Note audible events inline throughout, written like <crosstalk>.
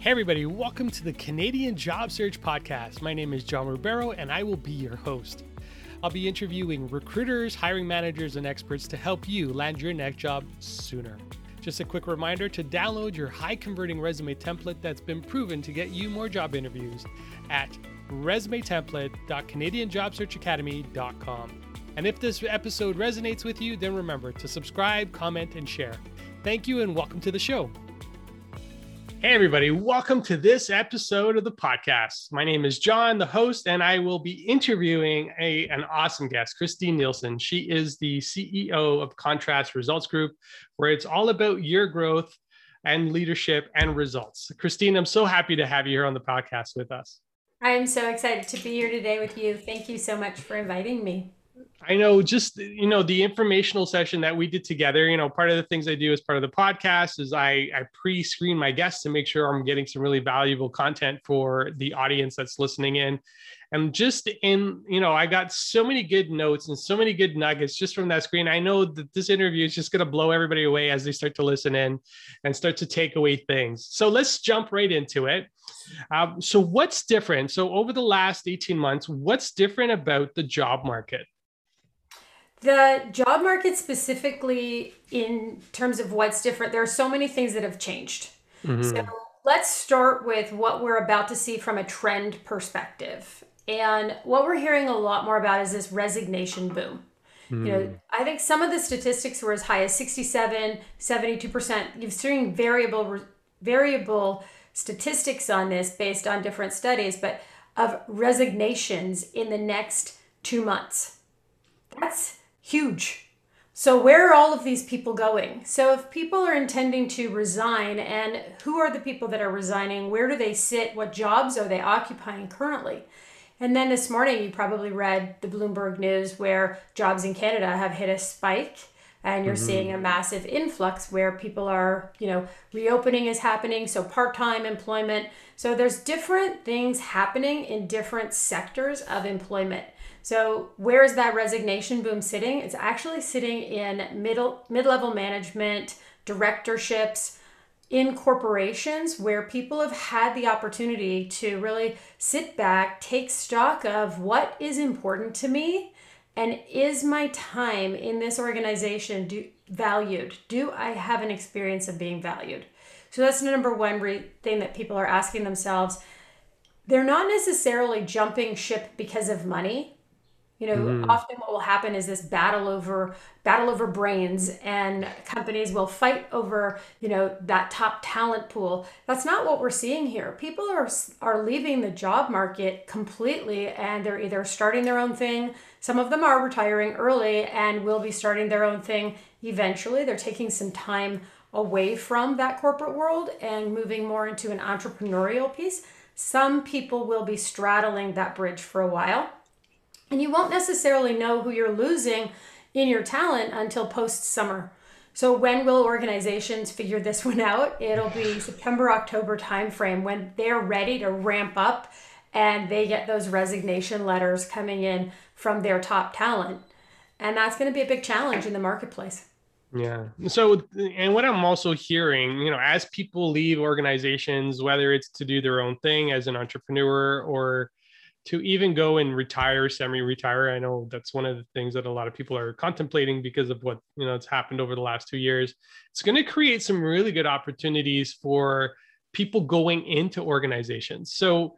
Hey, everybody, welcome to the Canadian Job Search Podcast. My name is John Ribeiro, and I will be your host. I'll be interviewing recruiters, hiring managers, and experts to help you land your next job sooner. Just a quick reminder to download your high converting resume template that's been proven to get you more job interviews at resumetemplate.canadianjobsearchacademy.com. And if this episode resonates with you, then remember to subscribe, comment, and share. Thank you, and welcome to the show. Hey, everybody, welcome to this episode of the podcast. My name is John, the host, and I will be interviewing a, an awesome guest, Christine Nielsen. She is the CEO of Contrast Results Group, where it's all about your growth and leadership and results. Christine, I'm so happy to have you here on the podcast with us. I am so excited to be here today with you. Thank you so much for inviting me. I know just you know the informational session that we did together, you know, part of the things I do as part of the podcast is I I pre-screen my guests to make sure I'm getting some really valuable content for the audience that's listening in. And just in, you know, I got so many good notes and so many good nuggets just from that screen. I know that this interview is just going to blow everybody away as they start to listen in and start to take away things. So let's jump right into it. Um, so, what's different? So, over the last 18 months, what's different about the job market? The job market, specifically in terms of what's different, there are so many things that have changed. Mm-hmm. So let's start with what we're about to see from a trend perspective. And what we're hearing a lot more about is this resignation boom. Mm. You know, hmm. I think some of the statistics were as high as 67, 72%. You've seen variable variable statistics on this based on different studies, but of resignations in the next 2 months. That's huge. So, where are all of these people going? So, if people are intending to resign, and who are the people that are resigning? Where do they sit? What jobs are they occupying currently? And then this morning, you probably read the Bloomberg News where jobs in Canada have hit a spike and you're mm-hmm. seeing a massive influx where people are, you know, reopening is happening, so part-time employment. So there's different things happening in different sectors of employment. So where is that resignation boom sitting? It's actually sitting in middle mid-level management, directorships, in corporations where people have had the opportunity to really sit back, take stock of what is important to me and is my time in this organization do, valued? Do I have an experience of being valued? So that's the number one re- thing that people are asking themselves. They're not necessarily jumping ship because of money you know, mm-hmm. often what will happen is this battle over battle over brains and companies will fight over, you know, that top talent pool. That's not what we're seeing here. People are are leaving the job market completely and they're either starting their own thing, some of them are retiring early and will be starting their own thing eventually. They're taking some time away from that corporate world and moving more into an entrepreneurial piece. Some people will be straddling that bridge for a while and you won't necessarily know who you're losing in your talent until post summer. So when will organizations figure this one out? It'll be September October timeframe when they're ready to ramp up and they get those resignation letters coming in from their top talent. And that's going to be a big challenge in the marketplace. Yeah. So, and what I'm also hearing, you know, as people leave organizations, whether it's to do their own thing as an entrepreneur or to even go and retire, semi-retire. I know that's one of the things that a lot of people are contemplating because of what you know it's happened over the last two years. It's going to create some really good opportunities for people going into organizations. So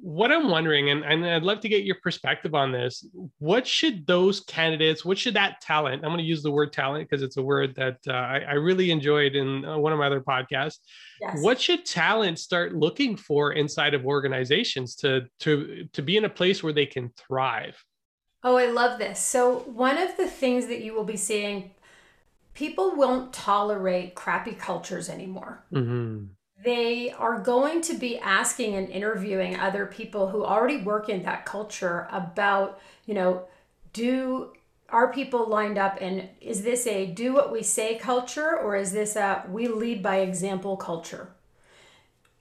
what I'm wondering, and, and I'd love to get your perspective on this, what should those candidates, what should that talent, I'm going to use the word talent because it's a word that uh, I, I, really enjoyed in uh, one of my other podcasts. Yes. What should talent start looking for inside of organizations to, to, to be in a place where they can thrive? Oh, I love this. So, one of the things that you will be seeing, people won't tolerate crappy cultures anymore. Mm-hmm they are going to be asking and interviewing other people who already work in that culture about, you know, do are people lined up and is this a do what we say culture or is this a we lead by example culture?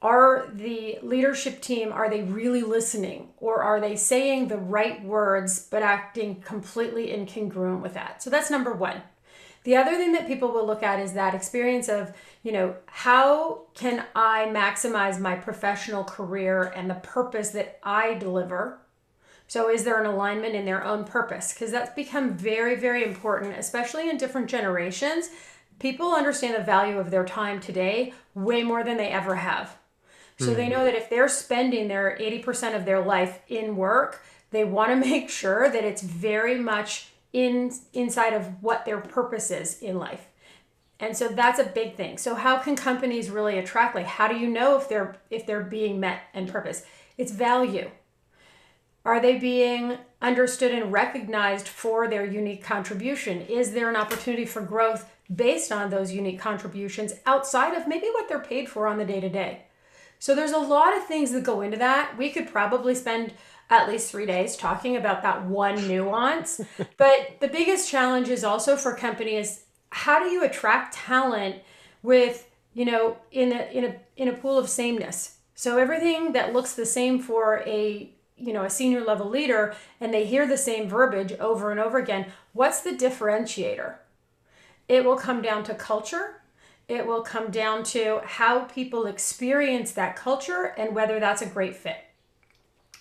Are the leadership team are they really listening or are they saying the right words but acting completely incongruent with that? So that's number 1. The other thing that people will look at is that experience of, you know, how can I maximize my professional career and the purpose that I deliver? So, is there an alignment in their own purpose? Because that's become very, very important, especially in different generations. People understand the value of their time today way more than they ever have. So, mm-hmm. they know that if they're spending their 80% of their life in work, they want to <laughs> make sure that it's very much in inside of what their purpose is in life. And so that's a big thing. So how can companies really attract like how do you know if they're if they're being met and purpose? It's value. Are they being understood and recognized for their unique contribution? Is there an opportunity for growth based on those unique contributions outside of maybe what they're paid for on the day to day? So there's a lot of things that go into that. We could probably spend at least three days talking about that one nuance. <laughs> but the biggest challenge is also for companies how do you attract talent with you know in a in a in a pool of sameness? So everything that looks the same for a you know a senior level leader and they hear the same verbiage over and over again what's the differentiator? It will come down to culture. It will come down to how people experience that culture and whether that's a great fit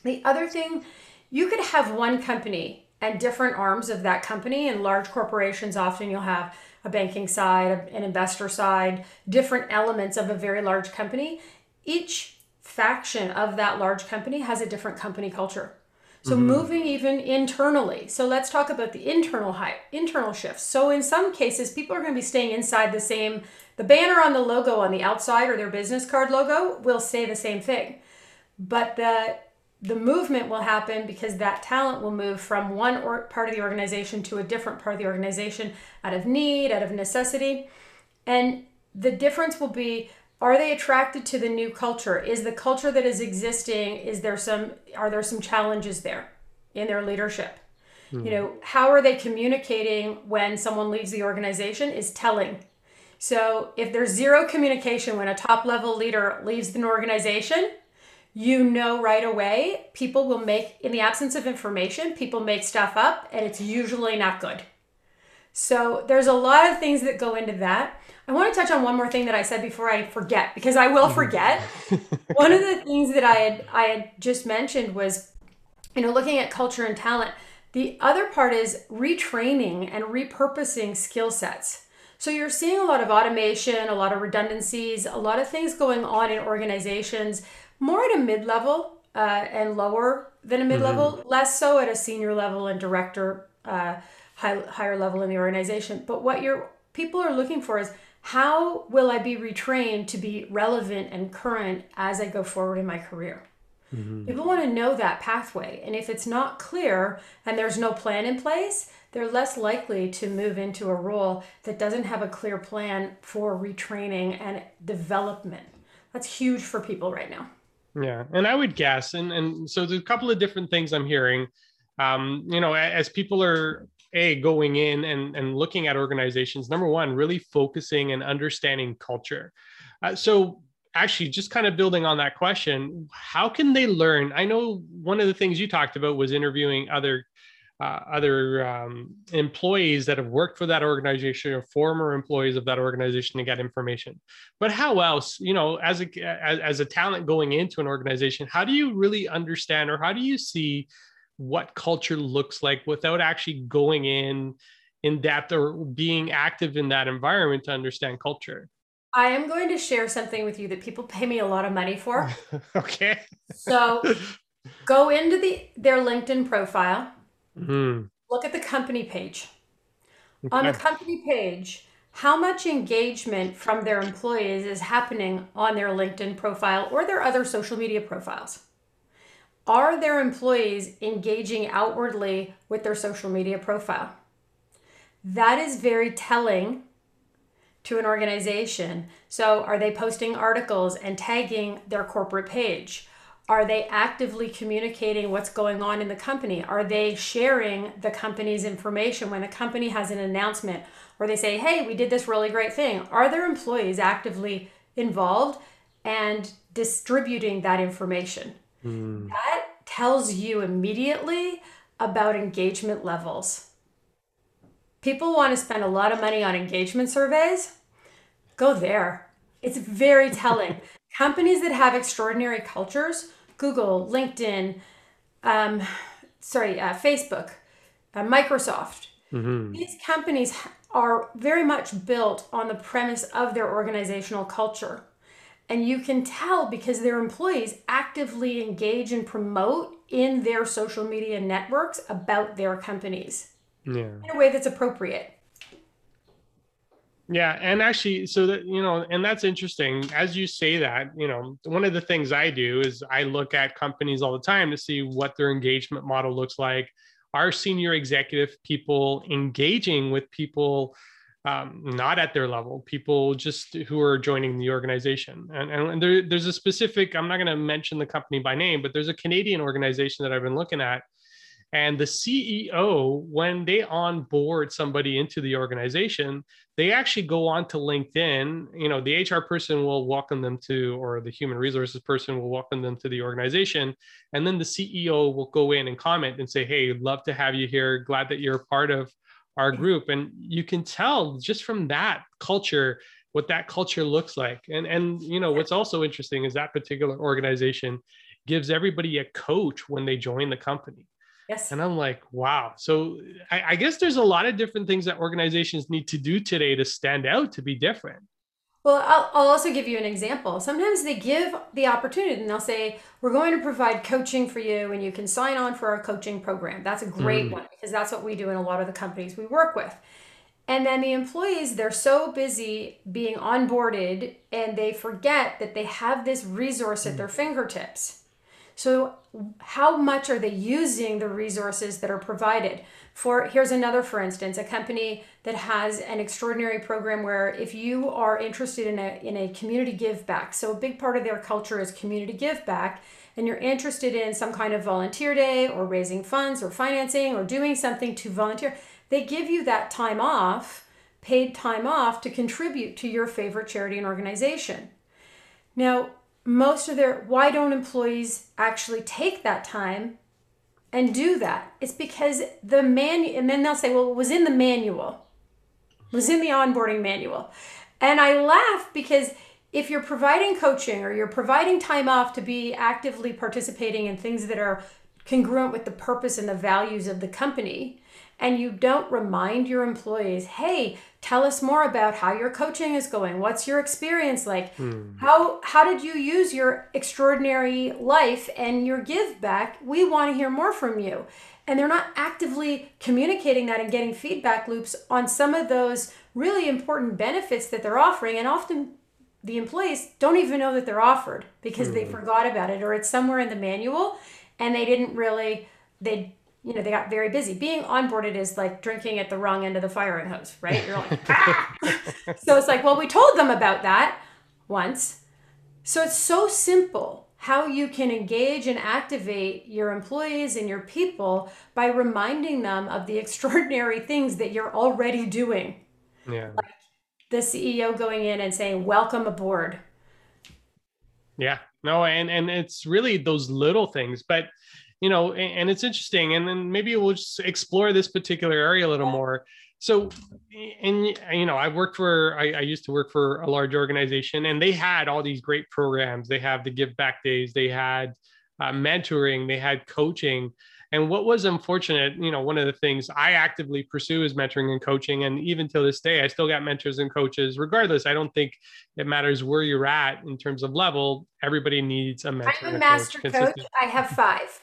the other thing, you could have one company and different arms of that company. In large corporations, often you'll have a banking side, an investor side, different elements of a very large company. Each faction of that large company has a different company culture. So mm-hmm. moving even internally. So let's talk about the internal high, internal shifts. So in some cases, people are going to be staying inside the same. The banner on the logo on the outside or their business card logo will say the same thing, but the the movement will happen because that talent will move from one or part of the organization to a different part of the organization out of need, out of necessity. And the difference will be are they attracted to the new culture? Is the culture that is existing is there some are there some challenges there in their leadership? Mm-hmm. You know, how are they communicating when someone leaves the organization is telling. So, if there's zero communication when a top level leader leaves an organization, you know right away people will make in the absence of information people make stuff up and it's usually not good. So there's a lot of things that go into that. I want to touch on one more thing that i said before i forget because i will mm-hmm. forget. <laughs> One of the things that i had i had just mentioned was you know looking at culture and talent the other part is retraining and repurposing skill sets. So you're seeing a lot of automation a lot of redundancies a lot of things going on in organizations more at a mid level uh, and lower than a mid level, mm-hmm. less so at a senior level and director, uh, high, higher level in the organization. But what your people are looking for is how will I be retrained to be relevant and current as I go forward in my career? Mm-hmm. People want to know that pathway. And if it's not clear and there's no plan in place, they're less likely to move into a role that doesn't have a clear plan for retraining and development. That's huge for people right now. Yeah, and I would guess, and and so there's a couple of different things I'm hearing. Um, you know, as people are a going in and and looking at organizations. Number one, really focusing and understanding culture. Uh, so actually just kind of building on that question how can they learn i know one of the things you talked about was interviewing other uh, other um, employees that have worked for that organization or former employees of that organization to get information but how else you know as a as, as a talent going into an organization how do you really understand or how do you see what culture looks like without actually going in in depth or being active in that environment to understand culture I am going to share something with you that people pay me a lot of money for. <laughs> okay. so go into the their LinkedIn profile Mm-hmm. Look at the company page. Okay. On the company page, how much engagement from their employees is happening on their LinkedIn profile or their other social media profiles? Are their employees engaging outwardly with their social media profile? That is very telling to an organization. So, are they posting articles and tagging their corporate page? Are they actively communicating what's going on in the company? Are they sharing the company's information when the company has an announcement or they say, hey, we did this really great thing? Are their employees actively involved and distributing that information? Mm. That tells you immediately about engagement levels. people want to spend a lot of money on engagement surveys, go there. It's very telling. <laughs> Companies that have extraordinary cultures, Google, LinkedIn, um, sorry, uh, Facebook, uh, Microsoft, mm-hmm. these companies are very much built on the premise of their organizational culture. And you can tell because their employees actively engage and promote in their social media networks about their companies yeah. in a way that's appropriate. Yeah, and actually, so that you know, and that's interesting. As you say that, you know, one of the things I do is I look at companies all the time to see what their engagement model looks like. Are senior executive people engaging with people um, not at their level, people just who are joining the organization. And, and there, there's a specific, I'm not going to mention the company by name, but there's a Canadian organization that I've been looking at. And the CEO, when they onboard somebody into the organization, they actually go on to LinkedIn. You know, the HR person will welcome them to, or the human resources person will welcome them to the organization. And then the CEO will go in and comment and say, Hey, love to have you here. Glad that you're a part of our group and you can tell just from that culture what that culture looks like and and you know what's also interesting is that particular organization gives everybody a coach when they join the company yes and i'm like wow so I, I guess there's a lot of different things that organizations need to do today to stand out to be different well, I'll, I'll, also give you an example. Sometimes they give the opportunity and they'll say, We're going to provide coaching for you and you can sign on for our coaching program. That's a great mm. one because that's what we do in a lot of the companies we work with. And then the employees, they're so busy being onboarded and they forget that they have this resource at mm. their fingertips. So, how much are they using the resources that are provided? For here's another, for instance, a company that has an extraordinary program where if you are interested in a in a community give back, so a big part of their culture is community give back, and you're interested in some kind of volunteer day or raising funds or financing or doing something to volunteer, they give you that time off, paid time off to contribute to your favorite charity and organization. Now, most of their why don't employees actually take that time and do that? It's because the man and then they'll say well it was in the manual. It was in the onboarding manual. And i laugh because if you're providing coaching or you're providing time off to be actively participating in things that are congruent with the purpose and the values of the company and you don't remind your employees, hey, tell us more about how your coaching is going. What's your experience like? Hmm. How how did you use your extraordinary life and your give back? We want to hear more from you. And they're not actively communicating that and getting feedback loops on some of those really important benefits that they're offering and often the employees don't even know that they're offered because hmm. they forgot about it or it's somewhere in the manual and they didn't really they you know, they got very busy. Being onboarded is like drinking at the wrong end of the firing hose, right? You're like, ah! <laughs> so it's like, well, we told them about that once. So it's so simple how you can engage and activate your employees and your people by reminding them of the <laughs> extraordinary things that you're already doing. Yeah. Like the CEO going in and saying, welcome aboard. Yeah. No, and and it's really those little things, but you know, and, it's interesting. And then maybe we'll just explore this particular area a little more. So, and you know, I worked for, I, I, used to work for a large organization, and they had all these great programs. They have the Give Back Days, they had uh, mentoring, they had coaching. And what was unfortunate, you know, one of the things I actively pursue is mentoring and coaching. And even till this day, I still got mentors and coaches. Regardless, I don't think it matters where you're at in terms of level. Everybody needs a mentor. I'm a master coach. coach. I have five.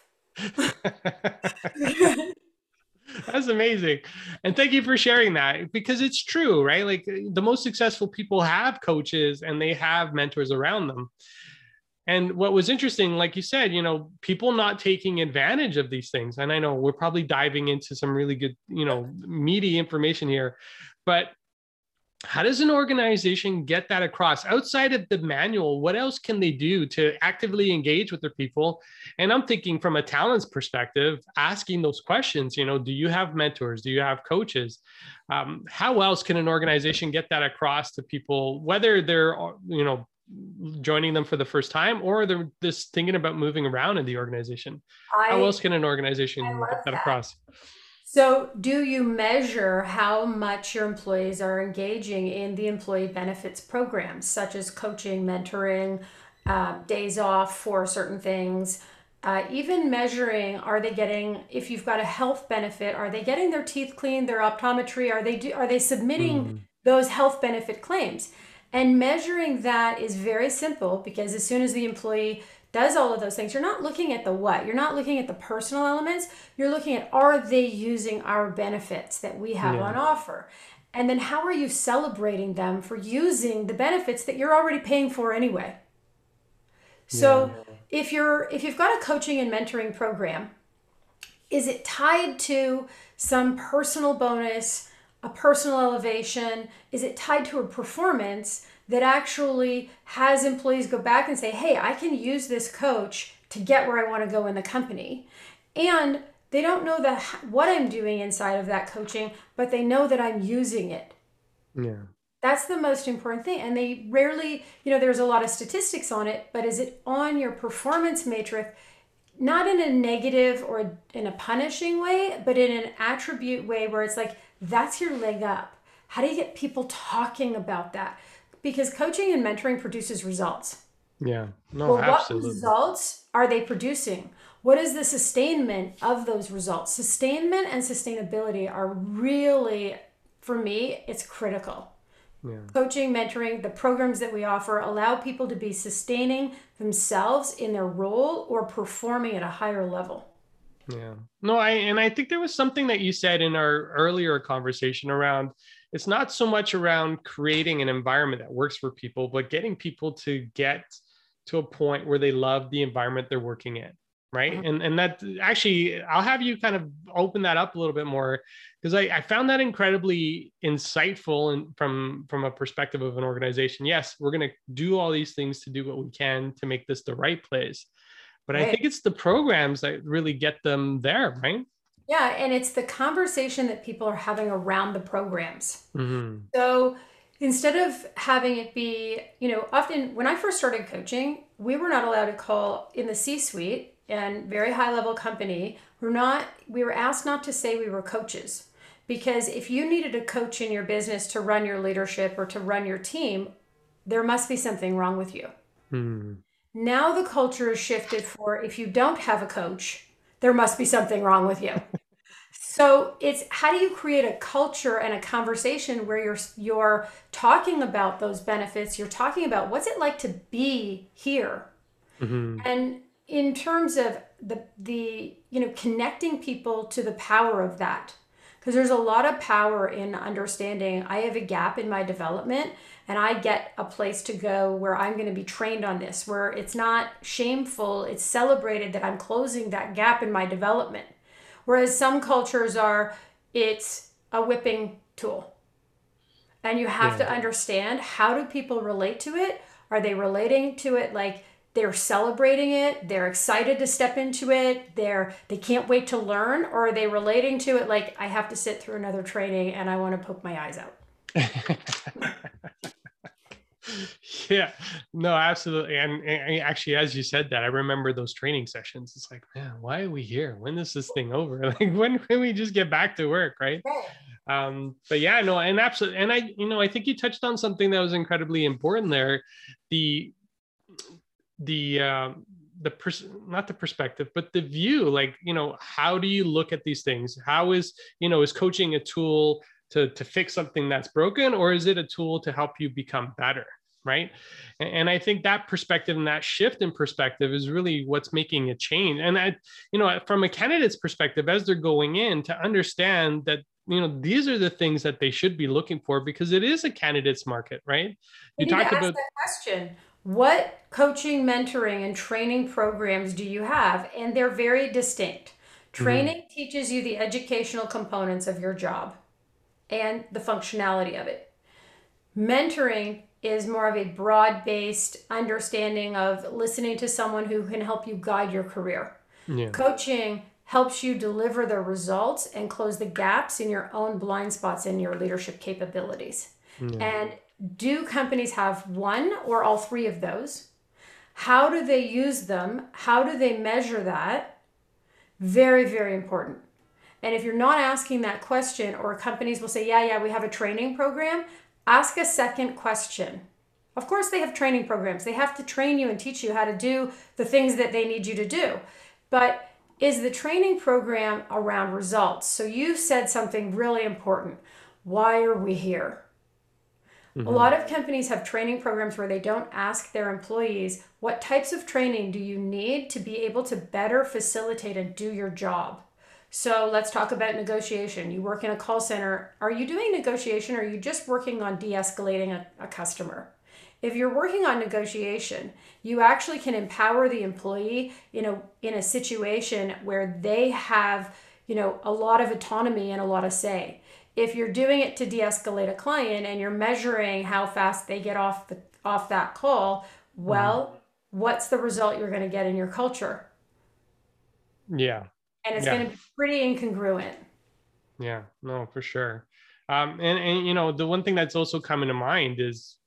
That's amazing. And thank you for sharing that because it's true, right? Like the most successful people have coaches and they have mentors around them. And what was interesting, like you said, you know, people not taking advantage of these things. And I know we're probably diving into some really good, you know, meaty information here, but how does an organization get that across? Outside of the manual what else can they do to actively engage with their people? And i'm thinking from a talents perspective asking those questions you know do you have mentors? Do you have coaches? Um, how else can an organization get that across to people whether they're you know joining them for the first time or they're just thinking about moving around in the organization? I, how else can an organization get that, that. across So, do you measure how much your employees are engaging in the employee benefits programs, such as coaching, mentoring, uh, days off for certain things? Uh, even measuring, are they getting? If you've got a health benefit, are they getting their teeth cleaned, their optometry? Are they do, are they submitting mm. those health benefit claims? And measuring that is very simple because as soon as the employee does all of those things. You're not looking at the what, you're not looking at the personal elements, you're looking at are they using our benefits that we have yeah. on offer? And then how are you celebrating them for using the benefits that you're already paying for anyway? So yeah. if you're if you've got a coaching and mentoring program, is it tied to some personal bonus, a personal elevation? Is it tied to a performance? That actually has employees go back and say, hey, I can use this coach to get where I want to go in the company. And they don't know that what I'm doing inside of that coaching, but they know that I'm using it. Yeah. That's the most important thing. And they rarely, you know, there's a lot of statistics on it, but is it on your performance matrix? Not in a negative or in a punishing way, but in an attribute way where it's like, that's your leg up. How do you get people talking about that? Because coaching and mentoring produces results. Yeah. No, well, absolutely. What results are they producing? What is the sustainment of those results? Sustainment and sustainability are really, for me, it's critical. Yeah. Coaching, mentoring, the programs that we offer allow people to be sustaining themselves in their role or performing at a higher level. Yeah. No, I and I think there was something that you said in our earlier conversation around it's not so much around creating an environment that works for people, but getting people to get to a point where they love the environment they're working in. Right. Mm-hmm. And and that actually I'll have you kind of open that up a little bit more because I, I found that incredibly insightful and from from a perspective of an organization. Yes, we're gonna do all these things to do what we can to make this the right place. But right. I think it's the programs that really get them there, right? Yeah, and it's the conversation that people are having around the programs. Mm-hmm. So instead of having it be, you know, often when I first started coaching, we were not allowed to call in the C suite and very high level company. We're not, we were asked not to say we were coaches because if you needed a coach in your business to run your leadership or to run your team, there must be something wrong with you. Mm-hmm. Now the culture is shifted for if you don't have a coach, there must be something wrong with you. <laughs> so it's how do you create a culture and a conversation where you're you're talking about those benefits, you're talking about what's it like to be here. Mm-hmm. And in terms of the the you know connecting people to the power of that because there's a lot of power in understanding I have a gap in my development and I get a place to go where I'm going to be trained on this, where it's not shameful, it's celebrated that I'm closing that gap in my development. Whereas some cultures are, it's a whipping tool. And you have yeah. to understand how do people relate to it? Are they relating to it like they're celebrating it, they're excited to step into it, they're they can't wait to learn, or are they relating to it like I have to sit through another training and I want to poke my eyes out? <laughs> yeah. No absolutely. And, and, actually as you said that i remember those training sessions. It's like man why are we here? When is this thing over? <laughs> Like when can we just get back to work right? Um but yeah no and absolutely and i you know i think you touched on something that was incredibly important there. The the uh the pers- not the perspective but the view like you know how do you look at these things? How is you know is coaching a tool to, to fix something that's broken or is it a tool to help you become better right? And, and i think that perspective and that shift in perspective is really what's making a change. And i you know from a candidate's perspective as they're going in to understand that you know these are the things that they should be looking for because it is a candidates market right? You, talked about that question what coaching mentoring and training programs do you have and they're very distinct mm-hmm. training mm-hmm. teaches you the educational components of your job and the functionality of it. Mentoring is more of a broad based understanding of listening to someone who can help you guide your career. Yeah. Coaching helps you deliver the results and close the gaps in your own blind spots in your leadership capabilities. Yeah. And do companies have one or all three of those? How do they use them? How do they measure that? Very, very important. And if you're not asking that question, or companies will say, yeah, yeah, we have a training program, ask a second question. Of course, they have training programs. They have to train you and teach you how to do the things that they need you to do. But is the training program around results? So you said something really important. Why are we here? Mm-hmm. A lot of companies have training programs where they don't ask their employees, what types of training do you need to be able to better facilitate and do your job? So let's talk about negotiation. You work in a call center. Are you doing negotiation or are you just working on de escalating a, a customer? If you're working on negotiation, you actually can empower the employee in a in a situation where they have, you know, a lot of autonomy and a lot of say. If you're doing it to de-escalate a client and you're measuring how fast they get off the off that call, well, mm. what's the result you're going to get in your culture? Yeah and it's yeah. going to be pretty incongruent. Yeah, no, for sure. Um, and and you know the one thing that's also coming to mind is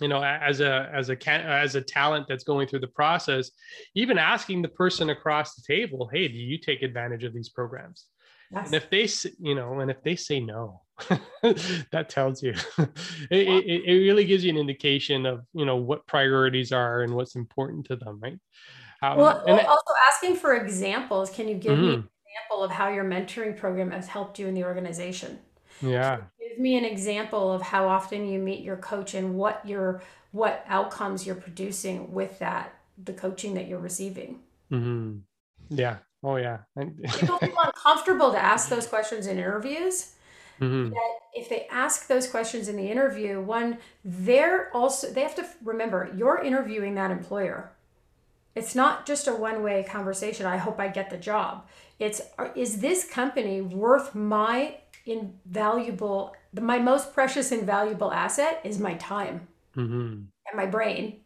you know as a as a as a talent that's going through the process even asking the person across the table hey do you take advantage of these programs yes. and if they you know and if they say no <laughs> that tells you <laughs> it, it, it really gives you an indication of you know what priorities are and what's important to them right um, well, and also asking for examples. Can you give mm-hmm. me an example of how your mentoring program has helped you in the organization? Yeah. Give me an example of how often you meet your coach and what your what outcomes you're producing with that the coaching that you're receiving. Mm-hmm. Yeah. Oh yeah. People feel uncomfortable to ask those questions in interviews. Mm-hmm. if they ask those questions in the interview, one, they're also they have to remember you're interviewing that employer. It's not just a one way conversation. I hope I get the job. It's is this company worth my invaluable, my most precious and valuable asset is my time mm-hmm. and my brain.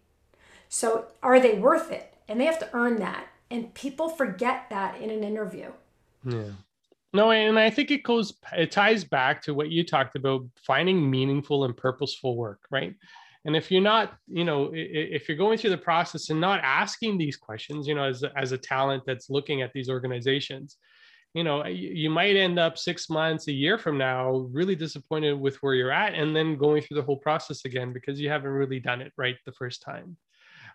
So are they worth it? And they have to earn that. And people forget that in an interview. Yeah. No, and I think it goes, it ties back to what you talked about finding meaningful and purposeful work, right? and if you're not you know if you're going through the process and not asking these questions you know as, as a talent that's looking at these organizations you know you might end up six months a year from now really disappointed with where you're at and then going through the whole process again because you haven't really done it right the first time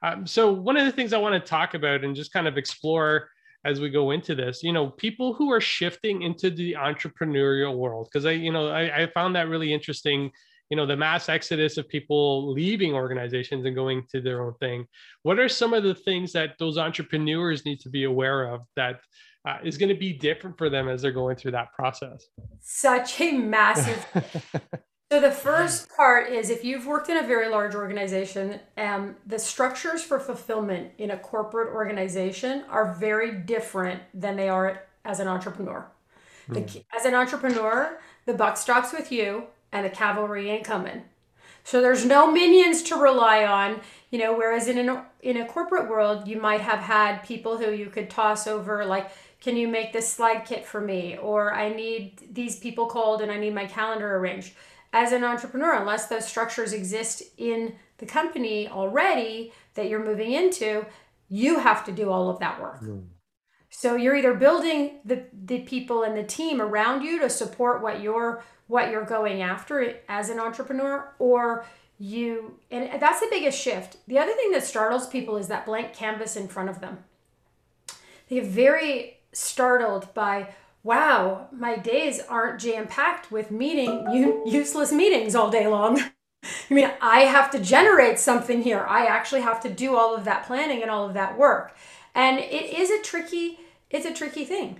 um, so one of the things i want to talk about and just kind of explore as we go into this you know people who are shifting into the entrepreneurial world because i you know I, I found that really interesting you know the mass exodus of people leaving organizations and going to their own thing. What are some of the things that those entrepreneurs need to be aware of that uh, is going to be different for them as they're going through that process? Such a massive <laughs> so the first part is if you've worked in a very large organization um, the structures for fulfillment in a corporate organization are very different than they are as an entrepreneur the, mm. as an entrepreneur the buck stops with you and the cavalry ain't coming. So there's no minions to rely on, you know, whereas in an, in a corporate world, you might have had people who you could toss over like, can you make this slide kit for me? Or I need these people called and I need my calendar arranged. As an entrepreneur, unless those structures exist in the company already that you're moving into, you have to do all of that work. Mm. So you're either building the, the people and the team around you to support what you're what you're going after as an entrepreneur or you and that's the biggest shift the other thing that startles people is that blank canvas in front of them they get very startled by wow my days aren't jam packed with meeting useless meetings all day long <laughs> i mean i have to generate something here i actually have to do all of that planning and all of that work and it is a tricky it's a tricky thing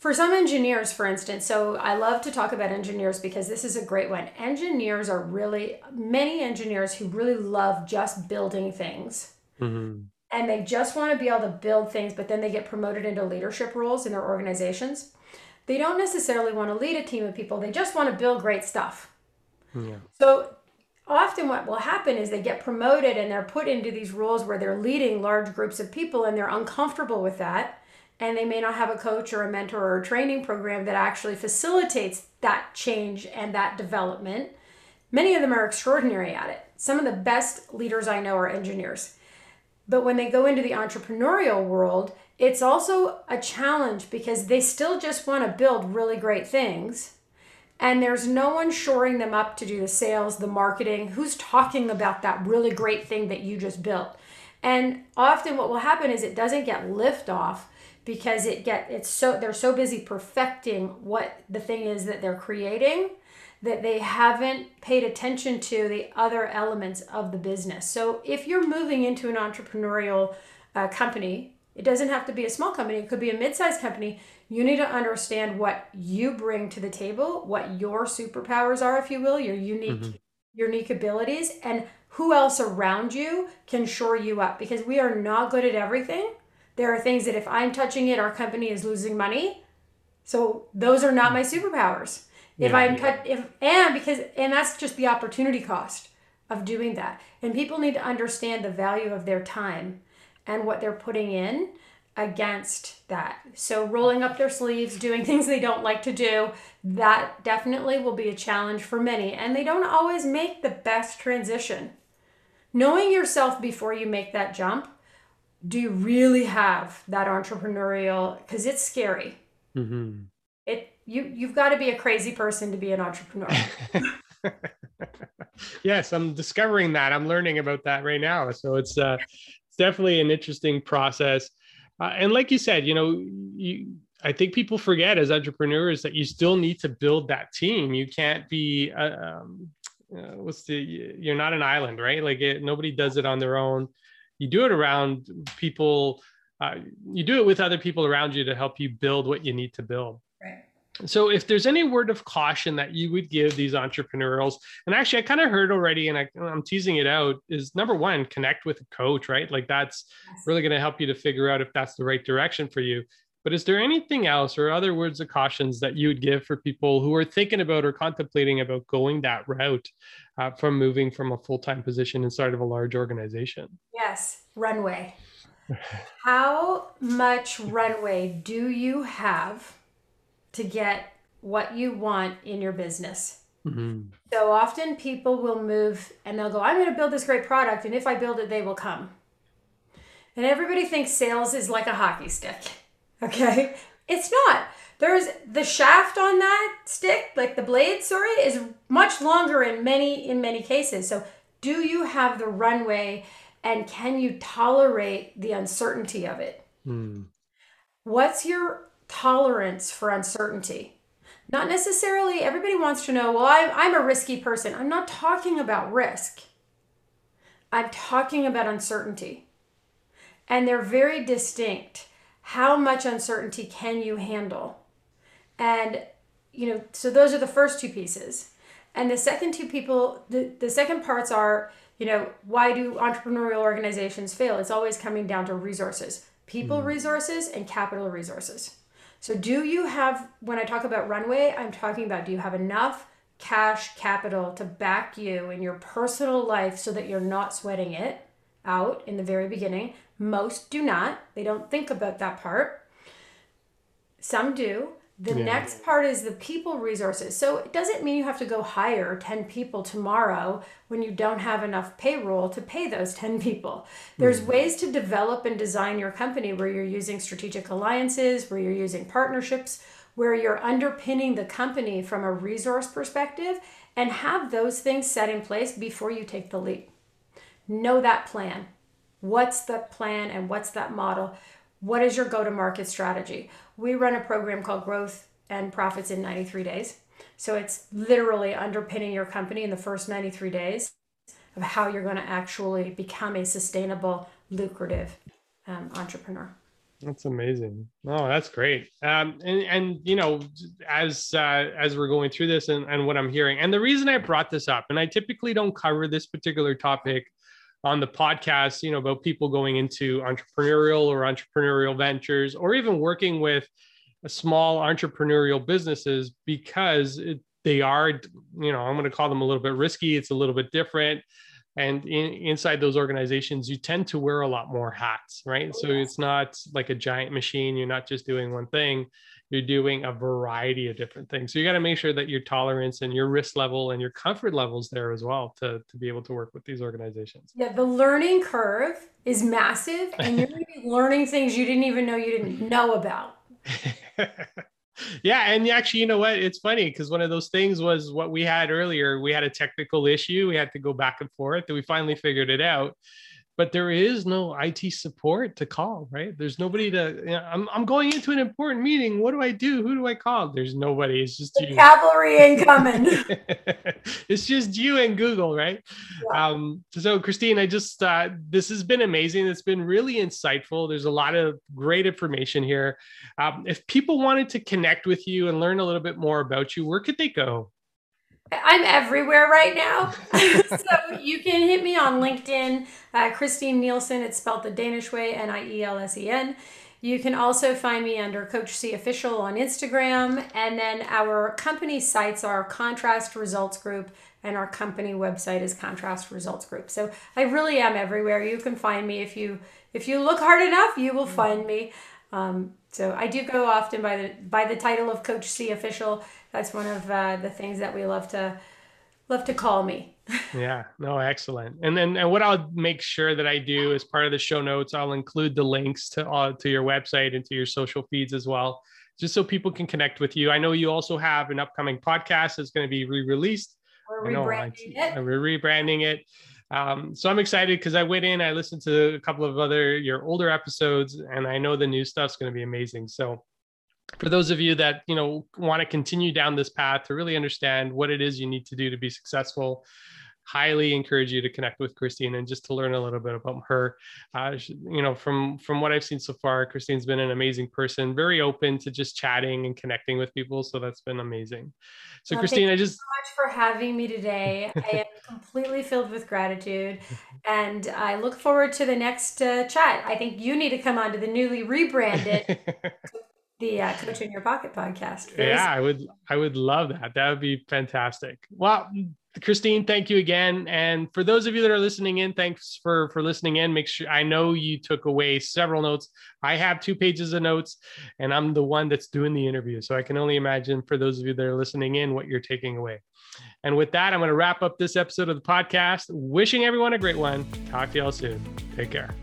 for some engineers, for instance, so I love to talk about engineers because this is a great one. Engineers are really, many engineers who really love just building things. Mm-hmm. And they just want to be able to build things, but then they get promoted into leadership roles in their organizations. They don't necessarily want to lead a team of people, they just want to build great stuff. Yeah. So often what will happen is they get promoted and they're put into these roles where they're leading large groups of people and they're uncomfortable with that and they may not have a coach or a mentor or a training program that actually facilitates that change and that development. Many of them are extraordinary at it. Some of the best leaders I know are engineers. But when they go into the entrepreneurial world, it's also a challenge because they still just want to build really great things. And there's no one shoring them up to do the sales, the marketing, who's talking about that really great thing that you just built. And often what will happen is it doesn't get lift off because it get it's so they're so busy perfecting what the thing is that they're creating that they haven't paid attention to the other elements of the business. So if you're moving into an entrepreneurial uh, company, it doesn't have to be a small company, it could be a mid-sized company. You need to understand what you bring to the table, what your superpowers are, if you will, your unique mm-hmm. unique abilities, and who else around you can shore you up because we are not good at everything. There are things that if I'm touching it, our company is losing money. So those are not my superpowers. If yeah, I'm yeah. cut, if and because and that's just the opportunity cost of doing that. And people need to understand the value of their time and what they're putting in against that. So rolling up their sleeves, doing <laughs> things they don't like to do, that definitely will be a challenge for many. And they don't always make the best transition. Knowing yourself before you make that jump, do you really have that entrepreneurial? Because it's scary. Mm-hmm. It you you've got to be a crazy person to be an entrepreneur. <laughs> <laughs> yes, I'm discovering that. I'm learning about that right now. So it's uh, it's definitely an interesting process. Uh, and like you said, you know, you I think people forget as entrepreneurs that you still need to build that team. You can't be uh, um, uh, what's the you're not an island, right? Like it, nobody does it on their own. You do it around people. Uh, you do it with other people around you to help you build what you need to build. Right. So, if there's any word of caution that you would give these entrepreneurs, and actually, I kind of heard already, and I, am teasing it out, is number one, connect with a coach, right? Like that's yes. really going to help you to figure out if that's the right direction for you. But is there anything else or other words of cautions that you would give for people who are thinking about or contemplating about going that route uh, from moving from a full time position inside of a large organization? Yes, runway. <laughs> How much runway do you have to get what you want in your business? Mm-hmm. So often people will move and they'll go, I'm going to build this great product, and if I build it, they will come. And everybody thinks sales is like a hockey stick <laughs> Okay? It's not. There's the shaft on that stick, like the blade, sorry, is much longer in many in many cases. So, do you have the runway and can you tolerate the uncertainty of it? Hmm. What's your tolerance for uncertainty? Not necessarily everybody wants to know, well, I'm, I'm a risky person. I'm not talking about risk. I'm talking about uncertainty. And they're very distinct how much uncertainty can you handle? And, you know, so those are the first two pieces. And the second two people, the, the second parts are, you know, why do entrepreneurial organizations fail? It's always coming down to resources, people mm. resources and capital resources. So, do you have, when I talk about runway, I'm talking about do you have enough cash capital to back you in your personal life so that you're not sweating it out in the very beginning? Most do not. They don't think about that part. Some do. The yeah. next part is the people resources. So it doesn't mean you have to go hire 10 people tomorrow when you don't have enough payroll to pay those 10 people. There's mm-hmm. ways to develop and design your company where you're using strategic alliances, where you're using partnerships, where you're underpinning the company from a resource perspective and have those things set in place before you take the leap. Know that plan. What's the plan and what's that model? What is your go to market strategy? We run a program called Growth and Profits in 93 Days. So it's literally underpinning your company in the first 93 days of how you're going to actually become a sustainable, lucrative um, entrepreneur. That's amazing. Oh, that's great. Um, and and you know, as uh, as we're going through this and, and what I'm hearing, and the reason I brought this up, and I typically don't cover this particular topic on the podcast, you know, about people going into entrepreneurial or entrepreneurial ventures or even working with small entrepreneurial businesses because it, they are, you know, I'm going to call them a little bit risky. It's a little bit different. and in, inside those organizations you tend to wear a lot more hats right so it's not like a giant machine you're not just doing one thing you're doing a variety of different things. So you got to make sure that your tolerance and your risk level and your comfort levels there as well to, to be able to work with these organizations. Yeah the learning curve is massive and you're going to be <laughs> learning things you didn't even know you didn't know about. <laughs> Yeah and actually you know what? It's funny because one of those things was what we had earlier. We had a technical issue. We had to go back and forth and we finally figured it out but there is no IT support to call, right? There's nobody to, you know, I'm, I'm going into an important meeting. What do I do? Who do I call? There's nobody. It's just the you. Cavalry incoming. <laughs> it's just you and Google, right? Yeah. Um, so Christine, I just, uh, this has been amazing. It's been really insightful. There's a lot of great information here. Um, if people wanted to connect with you and learn a little bit more about you, where could they go? I'm everywhere right now. <laughs> <laughs> so you can hit me on LinkedIn, uh, Christine Nielsen. It's spelled the Danish way, N I E L S E N. You can also find me under Coach C Official on Instagram. And then our company sites are Contrast Results Group, and our company website is Contrast Results Group. So I really am everywhere. You can find me if you if you look hard enough, you will find me. Um, so I do go often by the by the title of Coach C Official that's one of uh, the things that we love to love to call me. <laughs> yeah, no, excellent. And then and what I'll make sure that I do as part of the show notes, I'll include the links to uh, to your website and to your social feeds as well, just so people can connect with you. I know you also have an upcoming podcast that's going to be re-released. We're rebranding it. We're rebranding it. Um, so I'm excited because I went in, I listened to a couple of other your older episodes, and I know the new stuff's going to be amazing. So for those of you that you know want to continue down this path to really understand what it is you need to do to be successful highly encourage you to connect with christine and just to learn a little bit about her uh, you know from from what i've seen so far christine's been an amazing person very open to just chatting and connecting with people so that's been amazing so well, christine i just so much for having me today i am <laughs> completely filled with gratitude <laughs> and i look forward to the next uh, chat i think you need to come on to the newly rebranded <laughs> the uh, Coach in Your Pocket podcast. yeah, I would I would love that. That would be fantastic. Well, Christine, thank you again. And for those of you that are listening in, thanks for for listening in. Make sure I know you took away several notes. I have two pages of notes, and I'm the one that's doing the interview. So I can only imagine for those of you that are listening in what you're taking away. And with that, I'm going to wrap up this episode of the podcast. Wishing everyone a great one. Talk to y'all soon. Take care.